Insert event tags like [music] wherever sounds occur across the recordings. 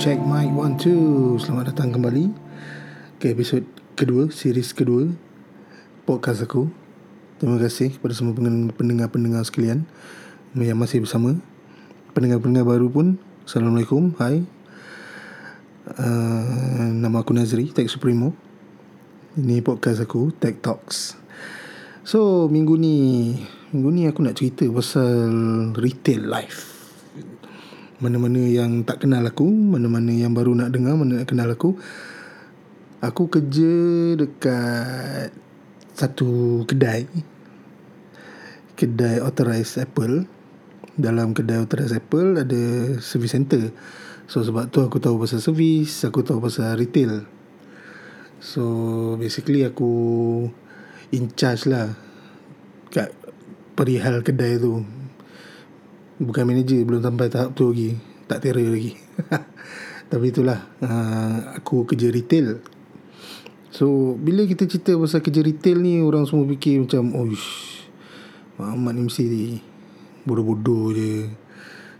check mic one two. Selamat datang kembali ke episod kedua, series kedua podcast aku. Terima kasih kepada semua pendengar-pendengar sekalian yang masih bersama. Pendengar-pendengar baru pun, Assalamualaikum, hai. Uh, nama aku Nazri, Tech Supremo. Ini podcast aku, Tech Talks. So, minggu ni, minggu ni aku nak cerita pasal retail life mana-mana yang tak kenal aku, mana-mana yang baru nak dengar, mana nak kenal aku. Aku kerja dekat satu kedai. Kedai authorized Apple. Dalam kedai authorized Apple ada service center. So sebab tu aku tahu pasal service, aku tahu pasal retail. So basically aku in charge lah kat perihal kedai tu Bukan manager Belum sampai tahap tu lagi. Tak terror lagi. [laughs] Tapi itulah uh, Aku kerja retail. So Bila kita cerita pasal kerja retail ni Orang semua fikir macam Oish Muhammad ni mesti Bodoh-bodoh je.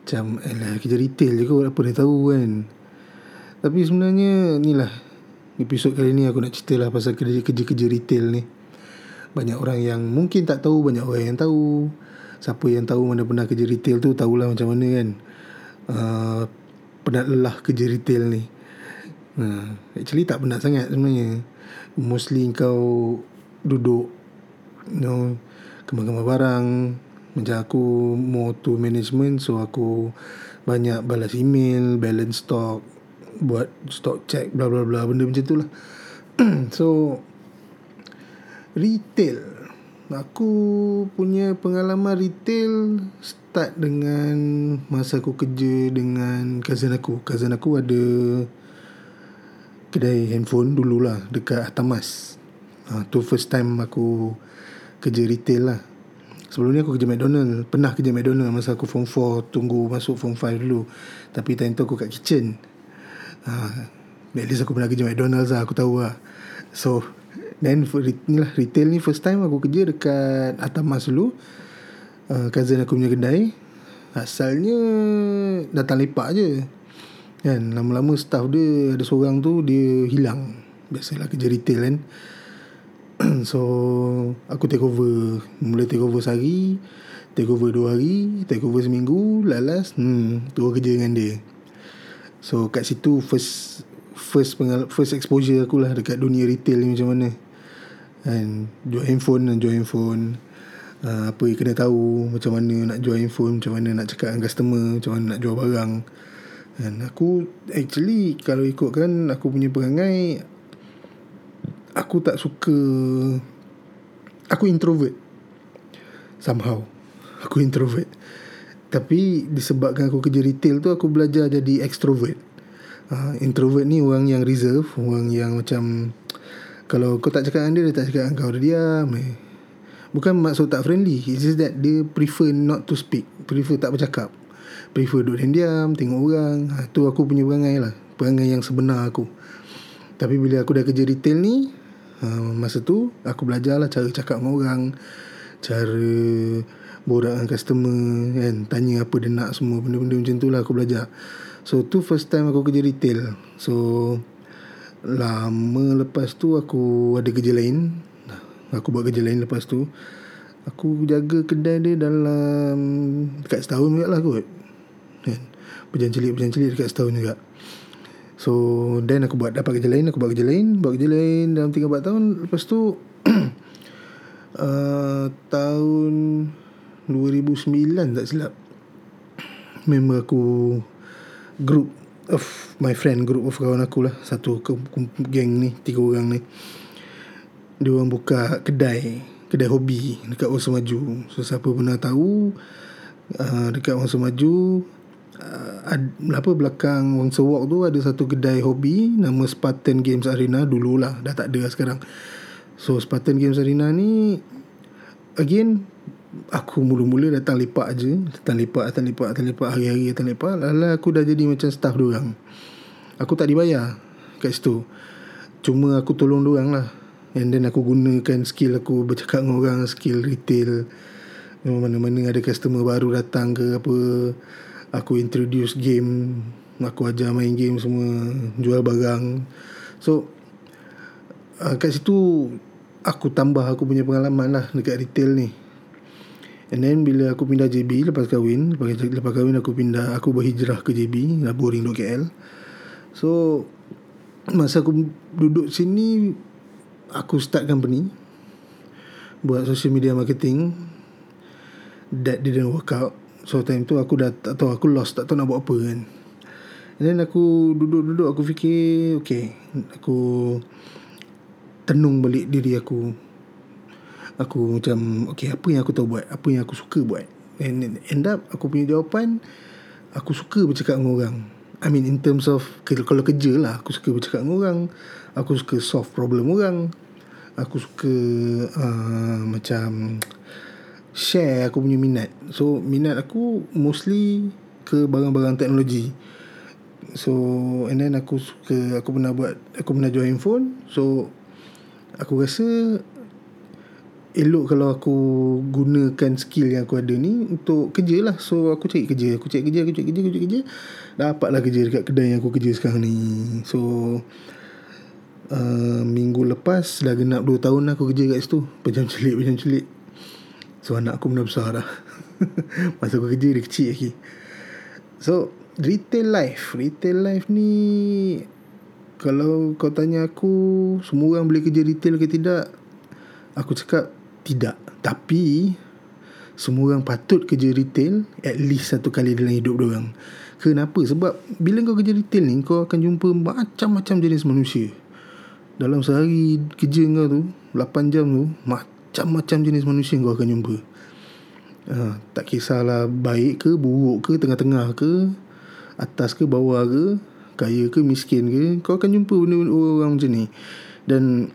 Macam Alah kerja retail je kot Apa dia tahu kan? Tapi sebenarnya Ni lah Episod kali ni aku nak cerita lah Pasal kerja-kerja retail ni. Banyak orang yang Mungkin tak tahu Banyak orang yang tahu siapa yang tahu mana pernah kerja retail tu tahulah macam mana kan. Uh, penat lelah kerja retail ni. Uh, actually tak penat sangat sebenarnya. Mostly kau duduk you know kemar-kemar barang. Macam aku more to management so aku banyak balas email balance stock buat stock check bla bla bla benda macam tu lah. [clears throat] So retail Aku punya pengalaman retail start dengan masa aku kerja dengan cousin aku. Cousin aku ada kedai handphone dululah dekat Atamas. Ha, tu first time aku kerja retail lah. Sebelum ni aku kerja McDonald. Pernah kerja McDonald masa aku form 4 tunggu masuk form 5 dulu. Tapi time tu aku kat kitchen. Ha, at least aku pernah kerja McDonald's lah. Aku tahu lah. So, Then ni lah retail ni first time aku kerja dekat Atamas dulu. Uh, cousin aku punya kedai. Asalnya datang lepak je. Kan lama-lama staff dia ada seorang tu dia hilang. Biasalah kerja retail kan. [clears throat] so aku take over. Mula take over sehari. Take over dua hari. Take over seminggu. Lalas. Hmm, tu kerja dengan dia. So kat situ first first pengal- first exposure aku lah dekat dunia retail ni macam mana kan jual handphone dan jual handphone. Uh, apa yang kena tahu macam mana nak jual handphone macam mana nak cakap dengan customer macam mana nak jual barang. Dan aku actually kalau ikutkan aku punya perangai aku tak suka aku introvert. Somehow [laughs] aku introvert. Tapi disebabkan aku kerja retail tu aku belajar jadi extrovert. Uh, introvert ni orang yang reserve orang yang macam kalau kau tak cakap dengan dia Dia tak cakap dengan kau. Dia diam eh. Bukan maksud tak friendly. It's just that Dia prefer not to speak. Prefer tak bercakap. Prefer duduk diam Tengok orang. Ha, Tu aku punya perangai lah. Perangai yang sebenar aku. Tapi bila aku dah kerja retail ni ha, Masa tu Aku belajar lah Cara cakap dengan orang. Cara Borak dengan customer kan. Tanya apa dia nak semua Benda-benda macam tu lah aku belajar. So tu first time aku kerja retail. So Lama lepas tu aku ada kerja lain. Aku buat kerja lain lepas tu. Aku jaga kedai dia dalam Dekat setahun juga lah kot. Kan? Perjalanan celik Perjalanan celik dekat setahun juga. So Then aku buat Dapat kerja lain Aku buat kerja lain Buat kerja lain Dalam 3-4 tahun. Lepas tu [clears throat] uh, Tahun 2009 tak silap Member aku Group of my friend group of kawan aku lah. Satu geng ni tiga orang ni. Dia orang buka kedai kedai hobi dekat Wangsa Maju. So siapa pernah tahu uh, dekat Wangsa Maju uh, ad, apa belakang Wangsa Walk tu ada satu kedai hobi nama Spartan Games Arena dululah. Dah tak ada sekarang. So Spartan Games Arena ni again Aku mula-mula datang lepak je Datang lepak, datang lepak, datang lepak. Hari-hari datang lepak. Lala aku dah jadi macam staff orang. Aku tak dibayar Kat situ. Cuma aku tolong orang lah. And then aku gunakan skill aku Bercakap dengan orang Skill retail. Mana-mana ada customer baru datang ke apa. Aku introduce game. Aku ajar main game semua Jual barang. So uh, Kat situ Aku tambah aku punya pengalaman lah Dekat retail ni And then bila aku pindah JB Lepas kahwin Lepas, lepas kahwin aku pindah Aku berhijrah ke JB boring duduk KL So Masa aku duduk sini Aku start company Buat social media marketing. That didn't work out. So time tu aku dah tak tahu Aku lost tak tahu nak buat apa kan. And then aku duduk-duduk Aku fikir Okay Aku Tenung balik diri aku Aku macam Okay apa yang aku tahu buat Apa yang aku suka buat And end up Aku punya jawapan Aku suka bercakap dengan orang I mean in terms of Kalau kerja lah Aku suka bercakap dengan orang Aku suka solve problem orang Aku suka uh, Macam share aku punya minat. So minat aku mostly ke barang-barang teknologi. So and then aku suka aku pernah buat aku pernah jual handphone. So aku rasa elok kalau aku gunakan skill yang aku ada ni untuk kerja lah. So aku cari kerja, aku cari kerja, aku cari kerja, aku cari kerja. Dapatlah kerja dekat kedai yang aku kerja sekarang ni. So uh, minggu lepas dah genap 2 tahun aku kerja kat situ. Pejam celik, pejam celik. So anak aku pun dah besar dah [laughs] Masa aku kerja dia kecil lagi So Retail life Retail life ni Kalau kau tanya aku Semua orang boleh kerja retail ke tidak Aku cakap Tidak Tapi Semua orang patut kerja retail At least satu kali dalam hidup orang. Kenapa? Sebab Bila kau kerja retail ni Kau akan jumpa Macam-macam jenis manusia Dalam sehari Kerja kau tu 8 jam tu macam-macam jenis manusia kau akan jumpa uh, Tak kisahlah baik ke buruk ke tengah-tengah ke Atas ke bawah ke Kaya ke miskin ke Kau akan jumpa benda-benda orang macam ni Dan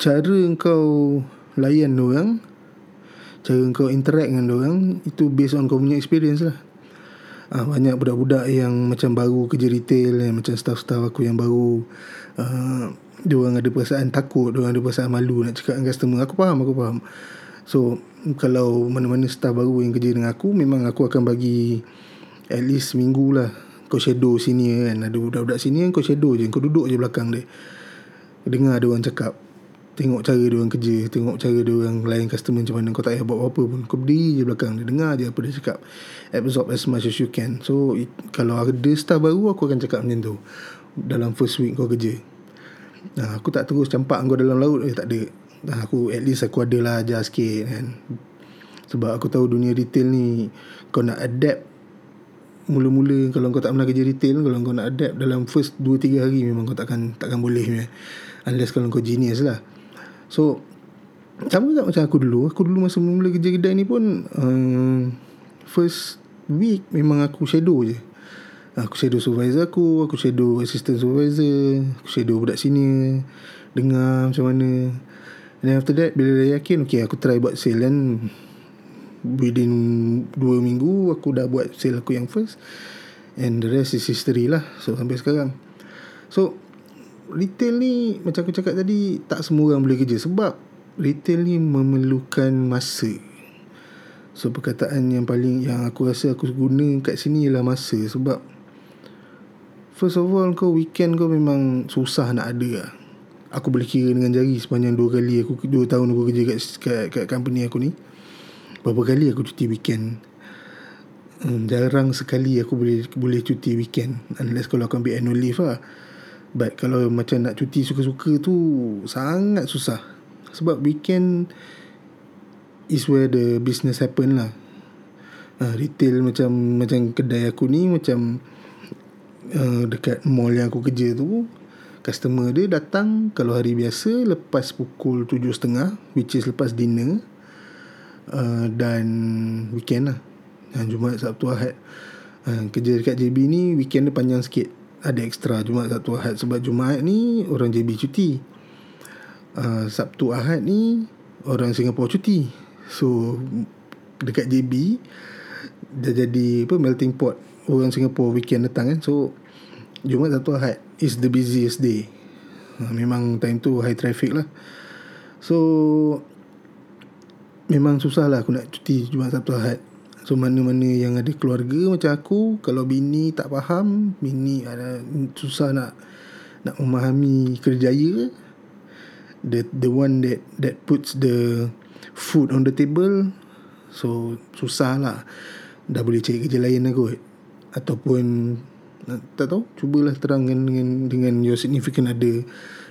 Cara kau layan orang Cara kau interact dengan orang Itu based on kau punya experience lah uh, Banyak budak-budak yang macam baru kerja retail yang Macam staff-staff aku yang baru uh, dia orang ada perasaan takut, dia orang ada perasaan malu nak cakap dengan customer. Aku faham, aku faham. So, kalau mana-mana staff baru yang kerja dengan aku, memang aku akan bagi at least seminggu lah. Kau shadow sini kan. Ada budak-budak sini kan kau shadow je. Kau duduk je belakang dia. Dengar dia orang cakap. Tengok cara dia orang kerja. Tengok cara dia orang layan customer macam mana. Kau tak payah buat apa-apa pun. Kau berdiri je belakang dia. Dengar je apa dia cakap. Absorb as much as you can. So, kalau ada staff baru, aku akan cakap macam tu. Dalam first week kau kerja. Nah, aku tak terus campak kau dalam laut eh, tak ada. Nah, aku at least aku ada lah ajar sikit kan. Sebab aku tahu dunia retail ni kau nak adapt mula-mula kalau kau tak pernah kerja retail kalau kau nak adapt dalam first 2 3 hari memang kau takkan takkan boleh ya. Unless kalau kau genius lah. So sama juga macam aku dulu. Aku dulu masa mula kerja kedai ni pun uh, first week memang aku shadow je. Aku shadow supervisor aku Aku shadow assistant supervisor Aku shadow budak sini Dengar macam mana And then after that Bila dah yakin Okay aku try buat sale kan Within 2 minggu Aku dah buat sale aku yang first And the rest is history lah So sampai sekarang So Retail ni Macam aku cakap tadi Tak semua orang boleh kerja Sebab Retail ni memerlukan masa So perkataan yang paling Yang aku rasa aku guna kat sini Ialah masa Sebab First of all kau weekend kau memang susah nak ada lah. Aku boleh kira dengan jari sepanjang dua kali aku dua tahun aku kerja kat, kat, kat company aku ni. Berapa kali aku cuti weekend. Hmm, jarang sekali aku boleh boleh cuti weekend. Unless kalau aku ambil annual leave lah. But kalau macam nak cuti suka-suka tu sangat susah. Sebab weekend is where the business happen lah. Uh, retail macam macam kedai aku ni macam uh, dekat mall yang aku kerja tu customer dia datang kalau hari biasa lepas pukul 7.30 which is lepas dinner uh, dan weekend lah dan Jumaat Sabtu Ahad uh, kerja dekat JB ni weekend dia panjang sikit ada extra Jumaat Sabtu Ahad. Sebab Jumaat ni orang JB cuti. Uh, Sabtu Ahad ni orang Singapura cuti. So dekat JB dah jadi apa melting pot. Orang Singapore weekend datang kan. So Jumaat satu Ahad is the busiest day. Ha, memang time tu high traffic lah. So memang susah lah aku nak cuti Jumaat satu Ahad So mana-mana yang ada keluarga macam aku Kalau bini tak faham Bini ada susah nak Nak memahami kerjaya. The the one that that puts the food on the table So susah lah. Dah boleh cari kerja lain lah kot. Ataupun Tak tahu Cubalah terangkan dengan Dengan your significant other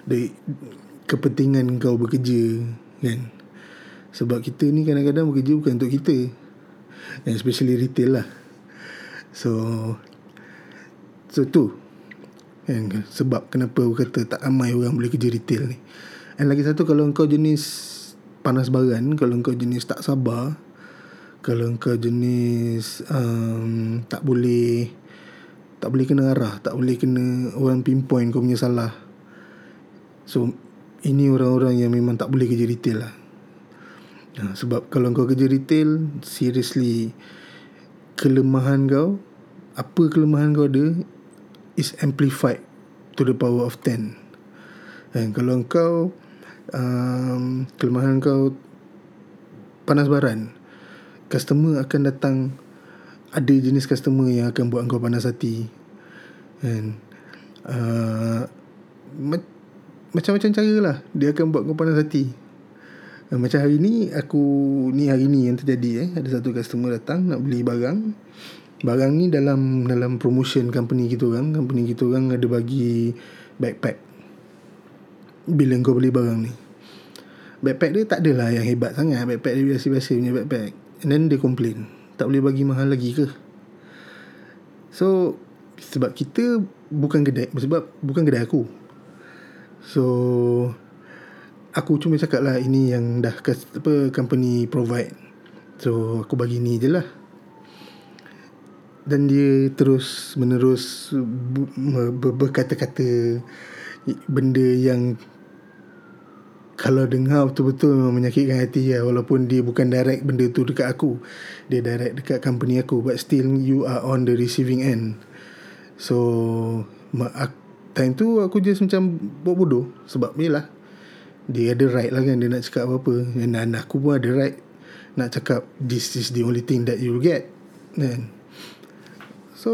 The Kepentingan kau bekerja Kan? Sebab kita ni kadang-kadang bekerja bukan untuk kita Especially retail lah So So tu kan? Sebab kenapa aku kata Tak ramai orang boleh kerja retail ni Dan lagi satu Kalau kau jenis Panas baran Kalau kau jenis tak sabar kalau kau jenis um, tak boleh tak boleh kena arah, tak boleh kena orang pinpoint kau punya salah. So ini orang-orang yang memang tak boleh kerja retail lah. Ha, sebab kalau kau kerja retail, seriously kelemahan kau, apa kelemahan kau ada is amplified to the power of 10. Dan kalau kau um, kelemahan kau panas baran, customer akan datang ada jenis customer yang akan buat kau panas hati kan uh, macam-macam cara lah dia akan buat kau panas hati macam hari ni aku ni hari ni yang terjadi eh. Ada satu customer datang nak beli barang. Barang ni dalam dalam promotion company kita orang. Company kita orang ada bagi backpack. Bila kau beli barang ni? Backpack dia tak adalah yang hebat sangat. Backpack dia biasa-biasa punya backpack. And then dia complain Tak boleh bagi mahal lagi ke? So Sebab kita Bukan kedai Sebab bukan kedai aku. So Aku cuma cakap lah Ini yang dah apa, Company provide. So aku bagi ni je lah. Dan dia terus Menerus Berkata-kata Benda yang kalau dengar betul-betul memang menyakitkan hati ya walaupun dia bukan direct benda tu dekat aku. Dia direct dekat company aku but still you are on the receiving end. So time tu aku just macam buat bodoh sebab yelah dia ada right lah kan dia nak cakap apa-apa. Dan aku pun ada right nak cakap this is the only thing that you'll get kan. So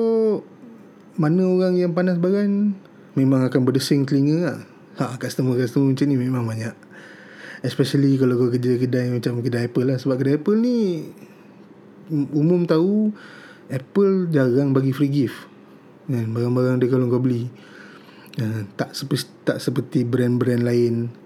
mana orang yang panas baran memang akan berdesing telinga lah. Ha, customer-customer macam ni memang banyak. Especially kalau kau kerja kedai macam kedai Apple lah. Sebab kedai Apple ni Umum tahu Apple jarang bagi free gift. Kan, Barang-barang dia kalau kau beli uh, tak, seperti, tak seperti brand-brand lain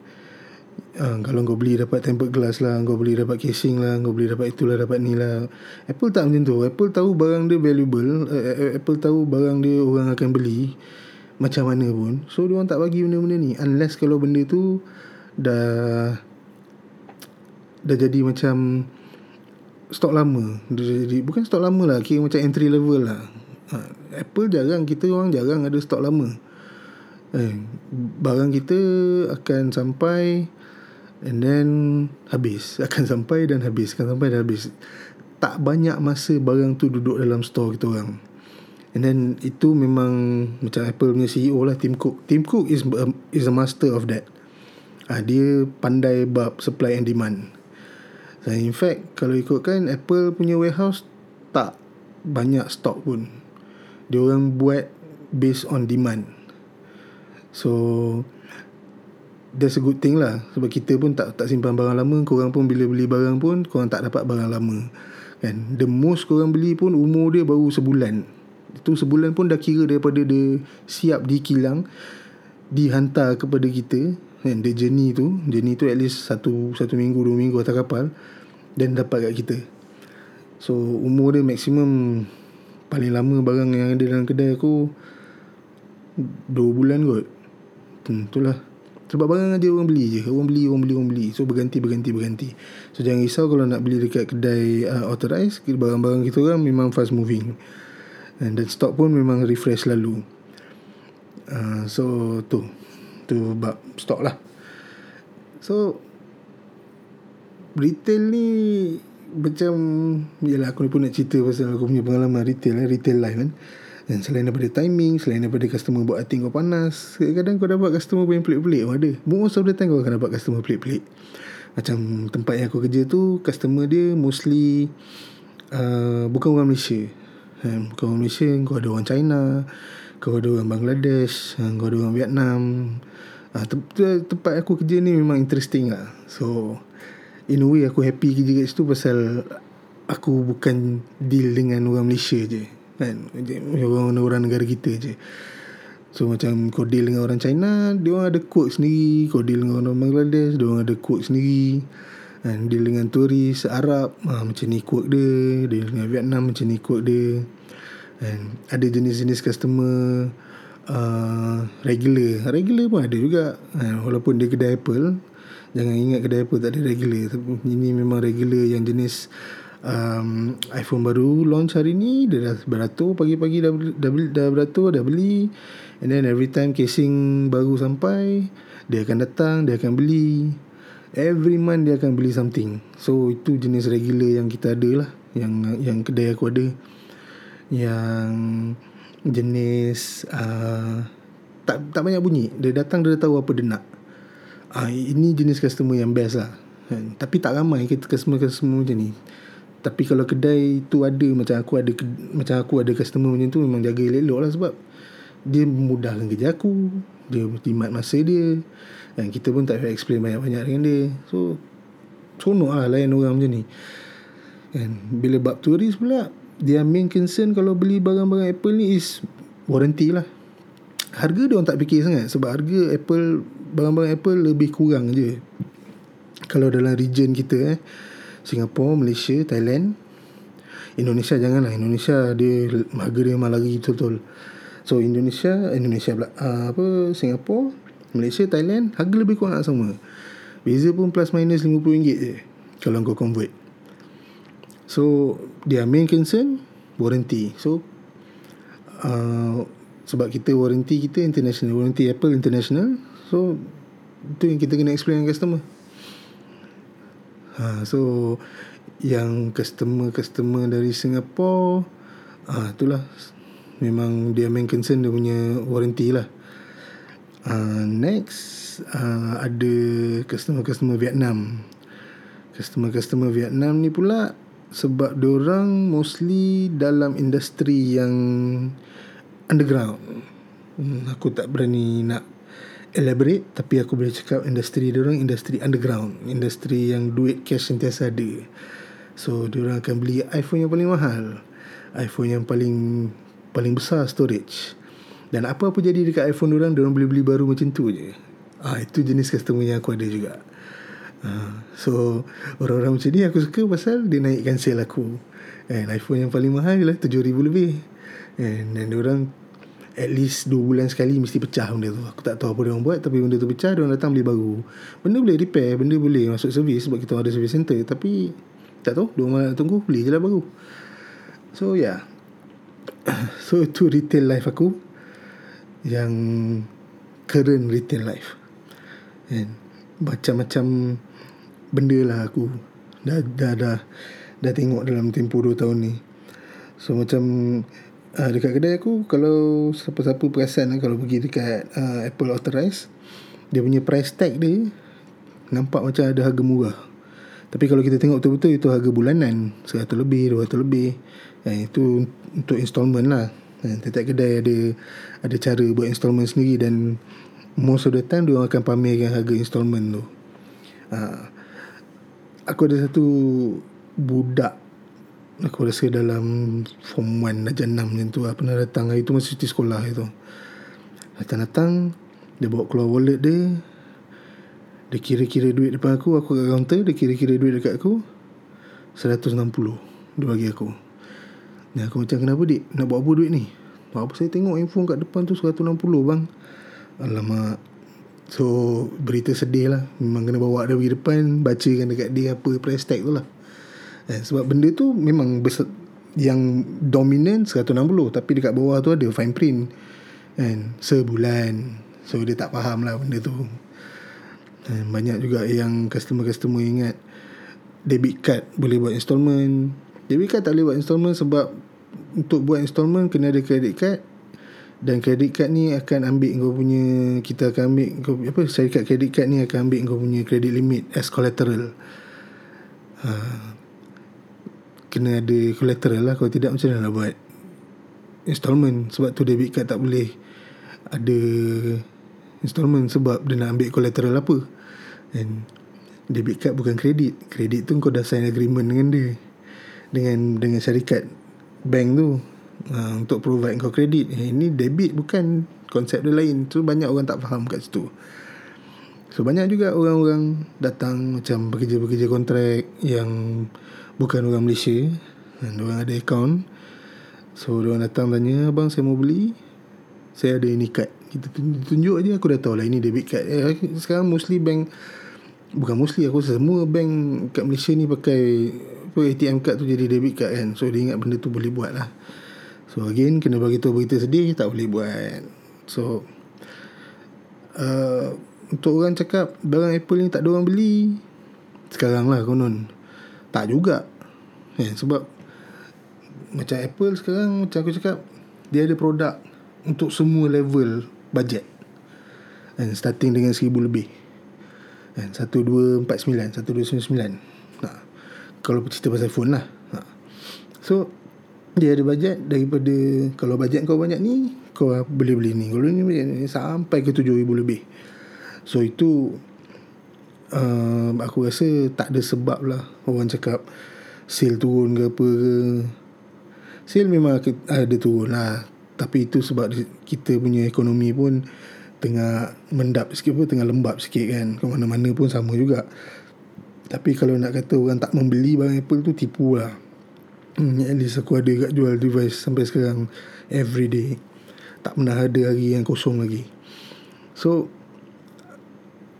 uh, Kalau kau beli dapat tempered glass lah Kau beli dapat casing lah Kau beli dapat itulah dapat ni lah. Apple tak macam tu. Apple tahu barang dia valuable uh, Apple tahu barang dia orang akan beli Macam mana pun. So dia orang tak bagi benda-benda ni. Unless kalau benda tu Dah dah jadi macam stok lama. Dah jadi bukan stok lama lah kira macam entry level lah. Ha, Apple jarang kita orang jarang ada stok lama. Eh, barang kita akan sampai and then habis. [laughs] Akan sampai dan habis. Akan sampai dan habis. Tak banyak masa barang tu duduk dalam store kita orang. And then itu memang macam Apple punya CEO lah Tim Cook. Tim Cook is a, is a master of that. Ha, dia pandai bab supply and demand. Dan in fact kalau ikutkan Apple punya warehouse tak banyak stok pun. Dia orang buat based on demand. So that's a good thing lah sebab kita pun tak tak simpan barang lama, korang pun bila beli barang pun korang tak dapat barang lama. Kan? The most korang beli pun umur dia baru sebulan. Itu sebulan pun dah kira daripada dia siap dikilang dihantar kepada kita kan the journey tu journey tu at least satu satu minggu dua minggu atas kapal dan dapat kat kita So umur dia maksimum Paling lama barang yang ada dalam kedai aku Dua bulan kot hmm, Itulah Sebab barang aja orang beli je. Orang beli, orang beli, orang beli. So berganti, berganti, berganti. So jangan risau kalau nak beli dekat kedai uh, authorized Barang-barang kita orang memang fast moving. And then stock pun memang refresh lalu. Uh, So tu. Tu bab stock lah. So retail ni macam Yalah aku pun nak cerita Pasal aku punya pengalaman retail eh, Retail life kan Dan selain daripada timing Selain daripada customer Buat hati kau panas Kadang-kadang kau dapat customer Yang pelik-pelik. Pun ada. Most of the time kau akan dapat customer pelik-pelik. Macam tempat yang aku kerja tu Customer dia mostly uh, bukan orang Malaysia. Kan? bukan orang Malaysia kau ada orang China kau ada orang Bangladesh kan? kau ada orang Vietnam. Te- tempat aku kerja ni memang interesting lah. So in a way aku happy kerja kat situ pasal aku bukan deal dengan orang Malaysia je kan? Orang-orang negara kita je. So macam kau deal dengan orang China Dia orang ada code sendiri. Kau deal dengan orang Bangladesh Dia orang ada code sendiri. And deal dengan turis Arab ha, Macam ni code dia. Deal dengan Vietnam Macam ni code dia. And ada jenis-jenis customer uh, Regular. Regular pun ada juga. Ha, Walaupun dia kedai Apple Jangan ingat kedai Apple tak ada regular. Ini memang regular yang jenis um, iPhone baru launch hari ni Dia dah beratur Pagi-pagi dah, dah, dah beratur Dah beli. And then every time casing baru sampai Dia akan datang Dia akan beli. Every month dia akan beli something. So itu jenis regular yang kita ada lah. Yang yang kedai aku ada. Yang jenis uh, tak tak banyak bunyi. Dia datang dia dah tahu apa dia nak. Uh, Ini jenis customer yang best lah. Kan? Tapi tak ramai kita customer-customer macam ni tapi kalau kedai tu ada macam aku ada macam aku ada customer macam tu memang jaga elok lah sebab dia memudahkan kerja aku dia bertimat masa dia dan kita pun tak payah explain banyak-banyak dengan dia. So seronok lah layan orang macam ni. Kan bila bab turis pula dia main concern kalau beli barang-barang Apple ni is warranty lah. Harga dia orang tak fikir sangat sebab harga Apple barang-barang Apple lebih kurang je. Kalau dalam region kita eh Singapore, Malaysia, Thailand. Indonesia janganlah. Indonesia dia harga dia memang lagi betul-betul. So Indonesia Indonesia pula. Uh, Apa Singapore Malaysia Thailand Harga lebih kurang sama. Beza pun plus minus RM50 je Kalau kau convert. So Their main concern Warranty. So uh, Sebab kita warranty kita International. Warranty Apple International. So Itu yang kita kena explain dengan customer ha, So Yang customer-customer dari Singapore ah, Itulah memang dia main concern dia punya warranty lah. Uh, next uh, ada customer-customer Vietnam. Customer-customer Vietnam ni pula sebab orang mostly dalam industri yang underground. Hmm, aku tak berani nak elaborate tapi aku boleh cakap industri dia orang industri underground, industri yang duit cash sentiasa ada. So dia orang akan beli iPhone yang paling mahal. iPhone yang paling paling besar storage dan apa-apa jadi dekat iPhone orang orang boleh beli baru macam tu je ah itu jenis customer yang aku ada juga ah, so orang-orang macam ni aku suka pasal dia naikkan sale aku and iPhone yang paling mahal ialah 7000 lebih and dan orang at least 2 bulan sekali mesti pecah benda tu. Aku tak tahu apa dia orang buat tapi benda tu pecah dia orang datang beli baru. Benda boleh repair benda boleh masuk servis sebab kita ada service center tapi tak tahu dia orang tunggu beli je lah baru. So yeah [coughs] So itu retail life aku Yang Current retail life. And Macam-macam Benda lah aku Dah Dah dah, dah tengok dalam tempoh 2 tahun ni. So macam uh, Dekat kedai aku Kalau Siapa-siapa perasan lah, Kalau pergi dekat uh, Apple Authorize Dia punya price tag dia Nampak macam ada harga murah. Tapi kalau kita tengok betul-betul Itu harga bulanan. 100 lebih 200 lebih. Eh, Itu untuk installment lah. Eh, Tiap-tiap kedai ada Ada cara buat installment sendiri Dan Most of the time Dia akan pamerkan harga installment tu. Ha. Aku ada satu Budak Aku rasa dalam Form 1 Darjah 6 macam tu lah. Pernah datang Hari tu masih cuti sekolah itu Datang-datang Dia bawa keluar wallet dia. Dia kira-kira duit depan aku Aku kat counter Dia kira-kira duit dekat aku. 160 Dia bagi aku. Ni aku macam kenapa dik? Nak buat apa duit ni? Buat apa? Saya tengok handphone kat depan tu 160 bang. Alamak. So berita sedih lah. Memang kena bawa dia pergi depan Bacakan dekat dia apa price tag tu lah eh, Sebab benda tu memang besar, Yang dominan 160 Tapi dekat bawah tu ada fine print kan, Sebulan. So dia tak faham lah benda tu. Eh, Banyak juga yang customer-customer ingat Debit card boleh buat installment. Debit card tak boleh buat installment sebab untuk buat installment kena ada credit card. Dan credit card ni akan ambil kau punya kita akan ambil kau apa syarikat credit card ni akan ambil kau punya credit limit as collateral. Ha. Kena ada collateral lah. Kalau tidak macam mana nak buat installment? Sebab tu debit card tak boleh ada installment sebab dia nak ambil collateral apa. And debit card bukan kredit. Kredit tu kau dah sign agreement dengan dia. Dengan dengan syarikat bank tu. Uh, untuk provide kau kredit. Eh, ini debit bukan konsep dia lain. Tu banyak orang tak faham kat situ so banyak juga orang-orang datang macam pekerja-pekerja kontrak yang bukan orang Malaysia dan orang ada account. So orang datang tanya abang saya mau beli. Saya ada ini card kita tunjuk aja aku dah tahu lah ini debit card eh, sekarang mostly bank bukan mostly aku semua bank kat Malaysia ni pakai apa ATM card tu jadi debit card kan. So dia ingat benda tu boleh buat lah so again kena bagi tahu berita sedih tak boleh buat. So uh, untuk orang cakap barang Apple ni tak ada orang beli. Sekarang lah konon. Tak juga. Eh, sebab macam Apple sekarang macam aku cakap dia ada produk untuk semua level budget and starting dengan seribu lebih. Kan 1249 1299 ha. kalau cerita pasal phone lah. Ha. so dia ada bajet daripada kalau bajet kau banyak ni kau boleh beli ni. Kalau ni, ni sampai ke 7000 lebih so itu uh, aku rasa tak ada sebab lah orang cakap sale turun ke apa ke. Sale memang ada turun lah. Tapi itu sebab kita punya ekonomi pun tengah mendap sikit pun tengah lembab sikit kan. Ke mana-mana pun sama juga. Tapi kalau nak kata orang tak membeli barang Apple tu tipu lah. Hmm, at least aku ada kat jual device sampai sekarang every day tak pernah ada hari yang kosong lagi. So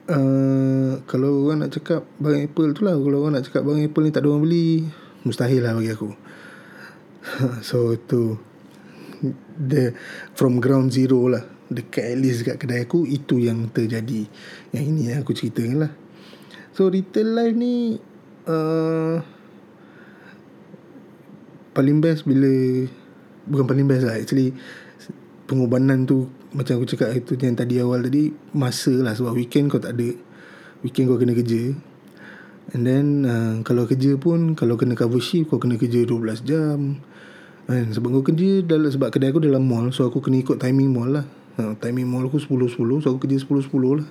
uh, kalau orang nak cakap barang Apple tu lah. Kalau orang nak cakap barang Apple ni tak ada orang beli mustahil lah bagi aku. [laughs] So tu the from ground zero lah. Dekat at least dekat kedai aku itu yang terjadi. Yang ini yang aku ceritakan lah. So retail life ni uh, paling best bila bukan paling best lah actually pengorbanan tu macam aku cakap itu yang tadi awal tadi masa lah sebab weekend kau tak ada weekend kau kena kerja. And then uh, kalau kerja pun kalau kena cover shift kau kena kerja 12 jam. Kan sebab kau kerja dalam sebab kedai aku dalam mall so aku kena ikut timing mall lah. Uh, timing mall aku 10-10 so aku kerja 10-10 lah.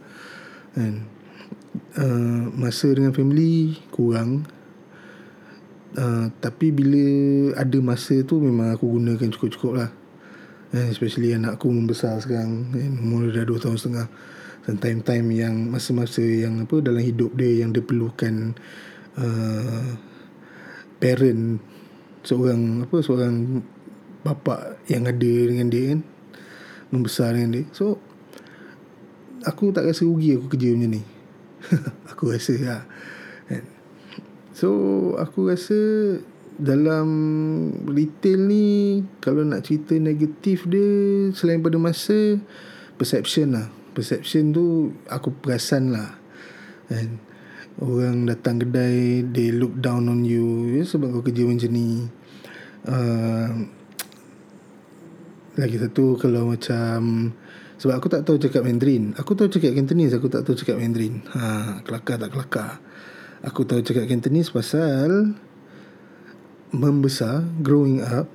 Kan uh, masa dengan family kurang. Uh, tapi bila ada masa tu memang aku gunakan cukup-cukup lah uh, especially anak aku membesar sekarang. Kan, umur dah 2 tahun setengah. Time-time yang masa-masa yang apa dalam hidup dia yang dia perlukan uh, parent seorang apa seorang bapa yang ada dengan dia kan membesar dengan dia. So aku tak rasa rugi aku kerja macam ni. [laughs] Aku rasa kan? so aku rasa dalam retail ni kalau nak cerita negatif dia selain pada masa perception lah perception tu aku perasan lah kan orang datang kedai they look down on you ya, sebab kau kerja macam ni uh, lagi satu kalau macam sebab aku tak tahu cakap Mandarin. Aku tahu cakap Cantonese, aku tak tahu cakap Mandarin. Ha, kelakar tak kelakar. Aku tahu cakap Cantonese pasal membesar, growing up,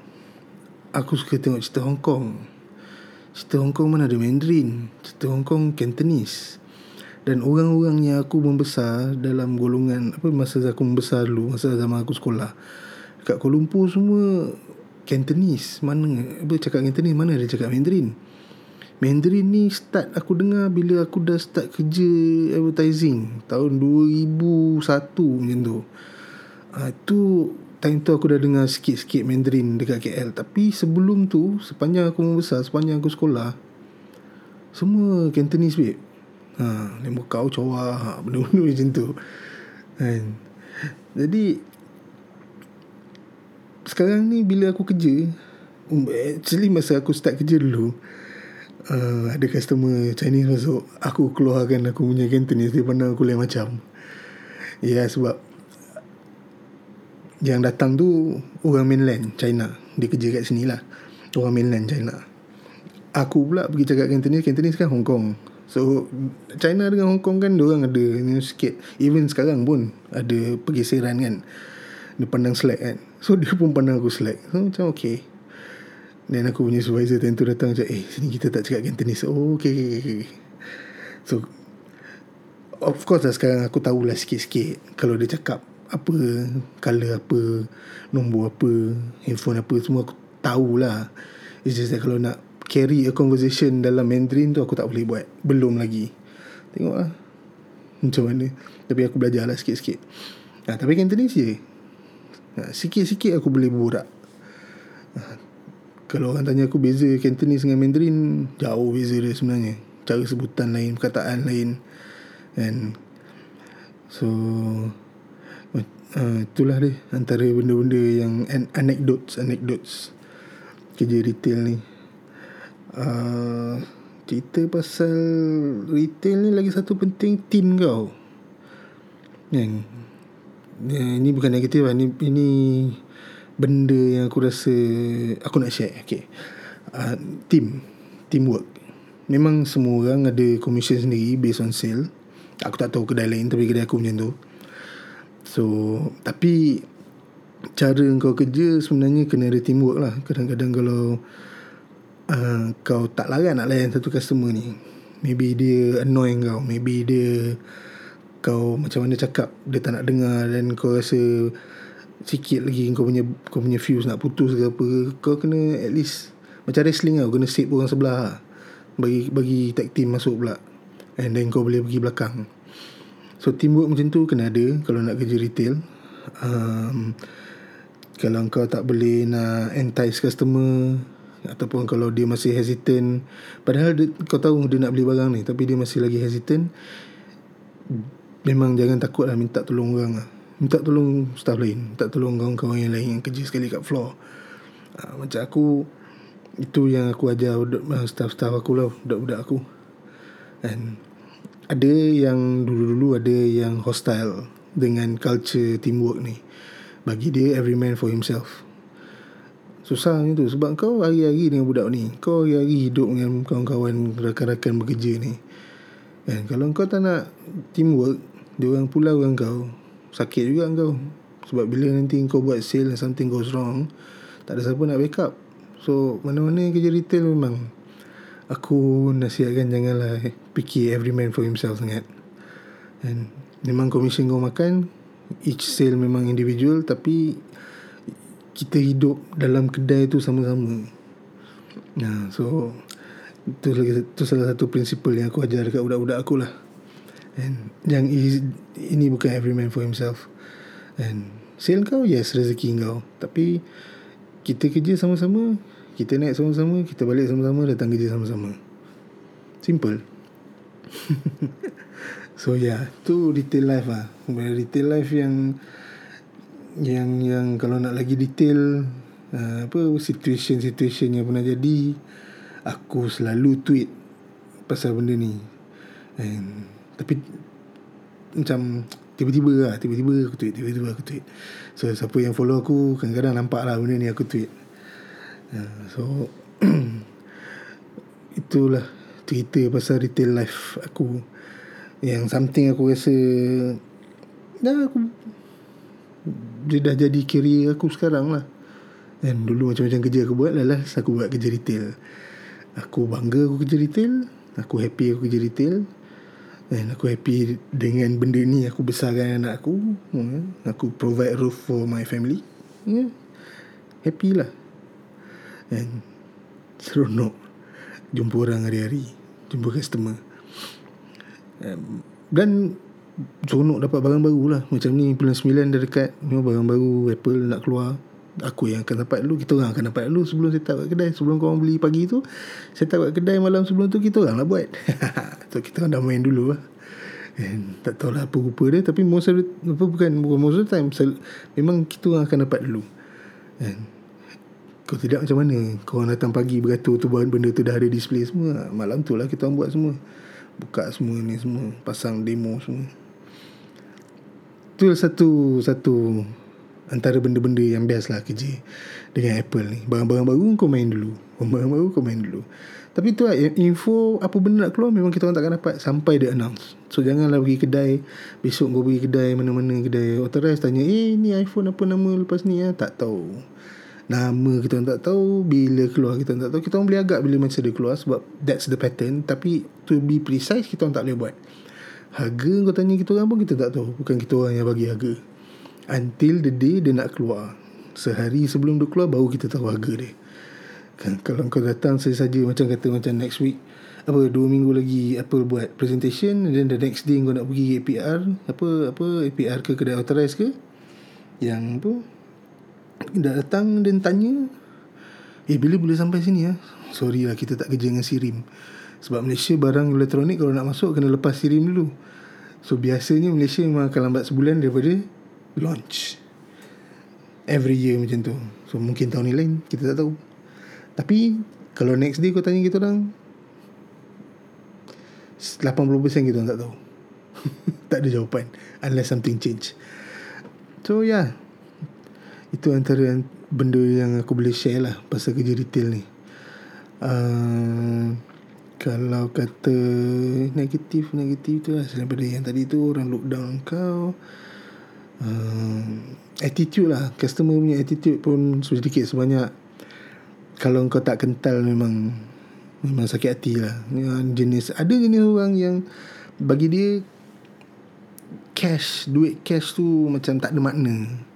aku suka tengok cerita Hong Kong. Cerita Hong Kong mana ada Mandarin. Cerita Hong Kong Cantonese. Dan orang-orang yang aku membesar dalam golongan apa masa aku membesar dulu, masa zaman aku sekolah. Dekat Kuala Lumpur semua Cantonese mana apa cakap Cantonese mana dia cakap Mandarin Mandarin ni start aku dengar bila aku dah start kerja advertising tahun 2001 macam tu ha, tu time tu aku dah dengar sikit-sikit Mandarin dekat KL tapi sebelum tu sepanjang aku membesar sepanjang aku sekolah semua Cantonese babe. Ha, lembut kau cawa ha, benda-benda macam tu. Kan? Jadi sekarang ni bila aku kerja um, actually masa aku start kerja dulu uh, ada customer Chinese masuk aku keluarkan aku punya Cantonese dia pandang aku lain macam. Ya yeah, sebab yang datang tu orang mainland China. Dia kerja kat sini lah. Orang mainland China. Aku pula pergi cakap Cantonese Cantonese kan Hong Kong. So China dengan Hong Kong kan orang ada ni sikit. Even sekarang pun ada pergeseran kan. Dia pandang slack kan. So [laughs] dia pun pandang aku slack. So macam okay. Dan aku punya supervisor time tu datang macam Eh sini kita tak cakap Cantonese Oh okay, okay, okay. So Of course lah sekarang aku tahulah sikit-sikit Kalau dia cakap apa Color apa Nombor apa Handphone apa Semua aku tahulah. It's just that kalau nak Carry a conversation Dalam Mandarin tu Aku tak boleh buat. Belum lagi. Tengok lah Macam mana. Tapi aku belajar lah sikit-sikit. Ha, Tapi Cantonese je. Ha, Sikit-sikit aku boleh berburak ha, Kalau orang tanya aku Beza Cantonese dengan Mandarin Jauh beza dia sebenarnya. Cara sebutan lain Perkataan lain. And So uh, Itulah dia Antara benda-benda yang Anecdotes Anecdotes Kerja retail ni. Uh, Cerita pasal Retail ni lagi satu penting Team kau. Yang uh, Ini bukan negatif lah Ini, ini Benda yang aku rasa Aku nak share. Okay uh, Team Teamwork. Memang semua orang ada commission sendiri Based on sale. Aku tak tahu kedai lain Tapi kedai aku macam tu So Tapi Cara kau kerja Sebenarnya kena ada teamwork lah. Kadang-kadang kalau uh, Kau tak larat nak layan Satu customer ni Maybe dia annoy kau Maybe dia Kau macam mana cakap Dia tak nak dengar Dan kau rasa Sikit lagi Kau punya Kau punya fuse nak putus ke apa Kau kena at least Macam wrestling Kau kena save orang sebelah lah. Bagi bagi tag team masuk pula. And then kau boleh pergi belakang So teamwork macam tu kena ada Kalau nak kerja retail. Um, Kalau kau tak boleh nak entice customer Ataupun kalau dia masih hesitant. Padahal dia, kau tahu dia nak beli barang ni Tapi dia masih lagi hesitant Memang jangan takut lah minta tolong orang lah. Minta tolong staff lain Minta tolong kawan-kawan yang lain yang kerja sekali kat floor. Uh, Macam aku Itu yang aku ajar staff-staff aku lah Budak-budak aku. And ada yang dulu-dulu ada yang hostile dengan culture teamwork ni. Bagi dia every man for himself. Susah ni tu sebab kau hari-hari dengan budak ni. Kau hari-hari hidup dengan kawan-kawan rakan-rakan bekerja ni. And kalau kau tak nak teamwork, dia orang pulau dengan kau, sakit juga kau. Sebab bila nanti kau buat sale and something goes wrong, tak ada siapa nak backup. So, mana-mana kerja retail memang aku nasihatkan janganlah fikir every man for himself sangat. And memang komisen kau makan each sale memang individual tapi kita hidup dalam kedai tu sama-sama. Nah, so itu itu salah satu prinsipal yang aku ajar dekat budak-budak aku lah. And yang is, ini bukan every man for himself. And sale kau yes rezeki kau tapi kita kerja sama-sama kita naik sama-sama Kita balik sama-sama Datang kerja sama-sama. Simple. [laughs] So yeah Tu detail life lah. Retail life yang Yang yang Kalau nak lagi detail uh, Apa Situation-situation yang pernah jadi Aku selalu tweet Pasal benda ni. And, Tapi Macam Tiba-tiba lah Tiba-tiba aku tweet Tiba-tiba aku tweet. So siapa yang follow aku Kadang-kadang nampak lah Benda ni aku tweet Ya, so [clears throat] itulah cerita pasal retail life aku. Yang something aku rasa dah aku dia dah jadi career aku sekarang lah. Dan dulu macam-macam kerja aku buat lah aku buat kerja retail. Aku bangga aku kerja retail aku happy aku kerja retail. Dan aku happy dengan benda ni aku besarkan anak aku. Hmm, aku provide roof for my family. Yeah. happy lah And [laughs] Seronok Jumpa orang hari-hari Jumpa customer. Um, Dan Seronok dapat barang baru lah. Macam ni bulan 9 dah dekat Ni barang baru Apple nak keluar. Aku yang akan dapat dulu Kita orang akan dapat dulu Sebelum saya buat kedai. Sebelum korang beli pagi tu Saya tak buat kedai malam sebelum tu Kita orang lah buat. [laughs] So kita orang dah main dulu lah. And tak tahulah apa rupa dia Tapi most of the, apa bukan, most of the time Memang kita orang akan dapat dulu. And kau tidak macam mana? Kau datang pagi beratur tu Benda tu dah ada display semua. Malam tu lah kita orang buat semua. Buka semua ni semua. Pasang demo semua. Itu satu Satu Antara benda-benda yang best lah kerja Dengan Apple ni. Barang-barang baru kau main dulu. Barang-barang baru kau main dulu. Tapi tu lah Info apa benda nak keluar Memang kita orang takkan dapat Sampai dia announce. So janganlah pergi kedai. Besok kau pergi kedai Mana-mana kedai. Authorized tanya Eh ni iPhone apa nama lepas ni? Ya? Tak tahu Nama kita tak tahu Bila keluar kita tak tahu Kita boleh agak Bila macam dia keluar Sebab that's the pattern. Tapi to be precise Kita tak boleh buat. Harga kau tanya kita orang pun Kita tak tahu. Bukan kita orang yang bagi harga. Until the day dia nak keluar. Sehari sebelum dia keluar Baru kita tahu harga dia. Kan, Kalau kau datang saja-saja Macam kata macam next week apa dua minggu lagi Apple buat presentation then the next day kau nak pergi APR apa apa APR ke kedai authorized ke yang tu dah datang dan tanya eh bila boleh sampai sini ya? Sorry lah kita tak kerja dengan Sirim. Sebab Malaysia barang elektronik kalau nak masuk kena lepas Sirim dulu. So biasanya Malaysia memang akan lambat sebulan daripada launch. Every year macam tu. So mungkin tahun ni lain kita tak tahu. Tapi kalau next day kau tanya kita orang 80% kita orang tak tahu. [laughs] Tak ada jawapan unless something change. So yeah itu antara benda yang aku boleh share lah pasal kerja retail ni. Uh, kalau kata negatif negatif tu lah. Daripada yang tadi tu orang look down kau. Uh, attitude lah. Customer punya attitude pun sedikit sebanyak. Kalau kau tak kental memang memang sakit hati lah. Jenis ada jenis orang yang bagi dia cash duit cash tu macam tak ada makna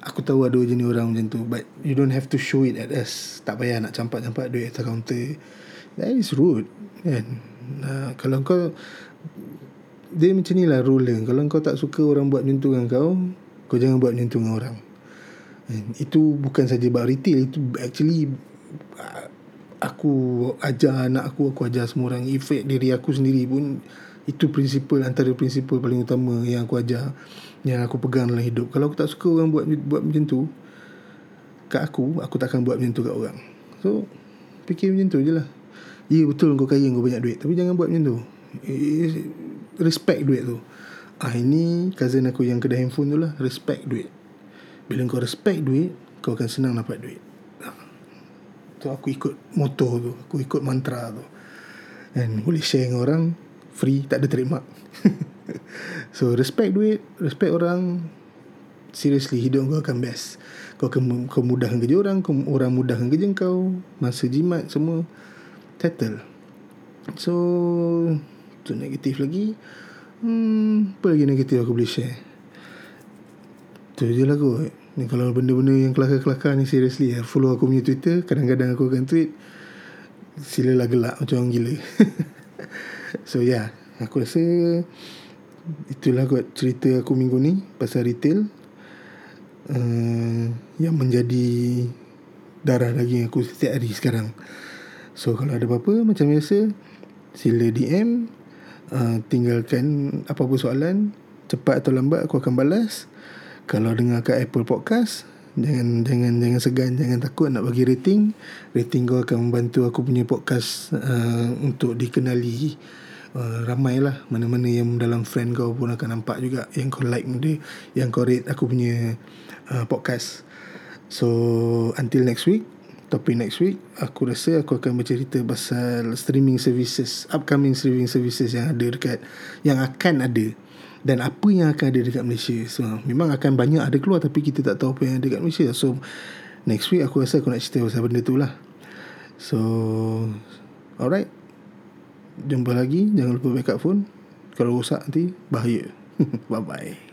aku tahu ada jenis orang macam tu but you don't have to show it at us. Tak payah nak campak-campak duit atas counter that is rude kan? Uh, kalau kau dia macam ni lah rule Kalau kau tak suka orang buat macam tu dengan kau Kau jangan buat macam tu dengan orang. Itu bukan saja buat retail Itu actually Aku ajar anak aku Aku ajar semua orang. Efek diri aku sendiri pun Itu prinsipal Antara prinsipal paling utama Yang aku ajar Yang aku pegang dalam hidup. Kalau aku tak suka orang buat buat macam tu Kat aku Aku takkan buat macam tu kat orang. So Fikir macam tu je lah. Ya betul kau kaya Kau banyak duit Tapi jangan buat macam tu. Respect duit tu. Ah ini cousin aku yang kedai handphone tu lah respect duit. Bila kau respect duit kau akan senang dapat duit. Ah. tu aku ikut motor tu aku ikut mantra tu. Dan boleh share dengan orang free tak ada terima [laughs] so respect duit respect orang. Seriously hidup kau akan best. Kau akan kemudahkan kerja orang kau, orang mudahkan kerja kau masa jimat semua settle. So tu negatif lagi. Hmm, apa lagi negatif aku boleh share? Tu je lah kot. Ni kalau benda-benda yang kelakar-kelakar ni seriously ya, follow aku punya twitter kadang-kadang aku akan tweet silalah gelak macam orang gila [laughs] [laughs] so yeah. Aku rasa itulah kot cerita aku minggu ni pasal retail. Uh, yang menjadi darah daging aku setiap hari sekarang. So kalau ada apa-apa macam biasa sila DM uh, tinggalkan apa-apa soalan cepat atau lambat aku akan balas. Kalau dengar kat Apple Podcast jangan jangan jangan segan jangan takut nak bagi rating. Rating kau akan membantu aku punya podcast uh, untuk dikenali uh, ramai lah mana-mana yang dalam friend kau pun akan nampak juga. Yang kau like dia yang kau rate aku punya uh, podcast. So until next week topik next week aku rasa aku akan bercerita pasal streaming services upcoming streaming services yang ada dekat yang akan ada dan apa yang akan ada dekat Malaysia. So memang akan banyak ada keluar tapi kita tak tahu apa yang ada dekat Malaysia. So next week aku rasa aku nak cerita pasal benda tu lah. So alright jumpa lagi. Jangan lupa backup phone. Kalau rosak nanti bahaya. [laughs] Bye bye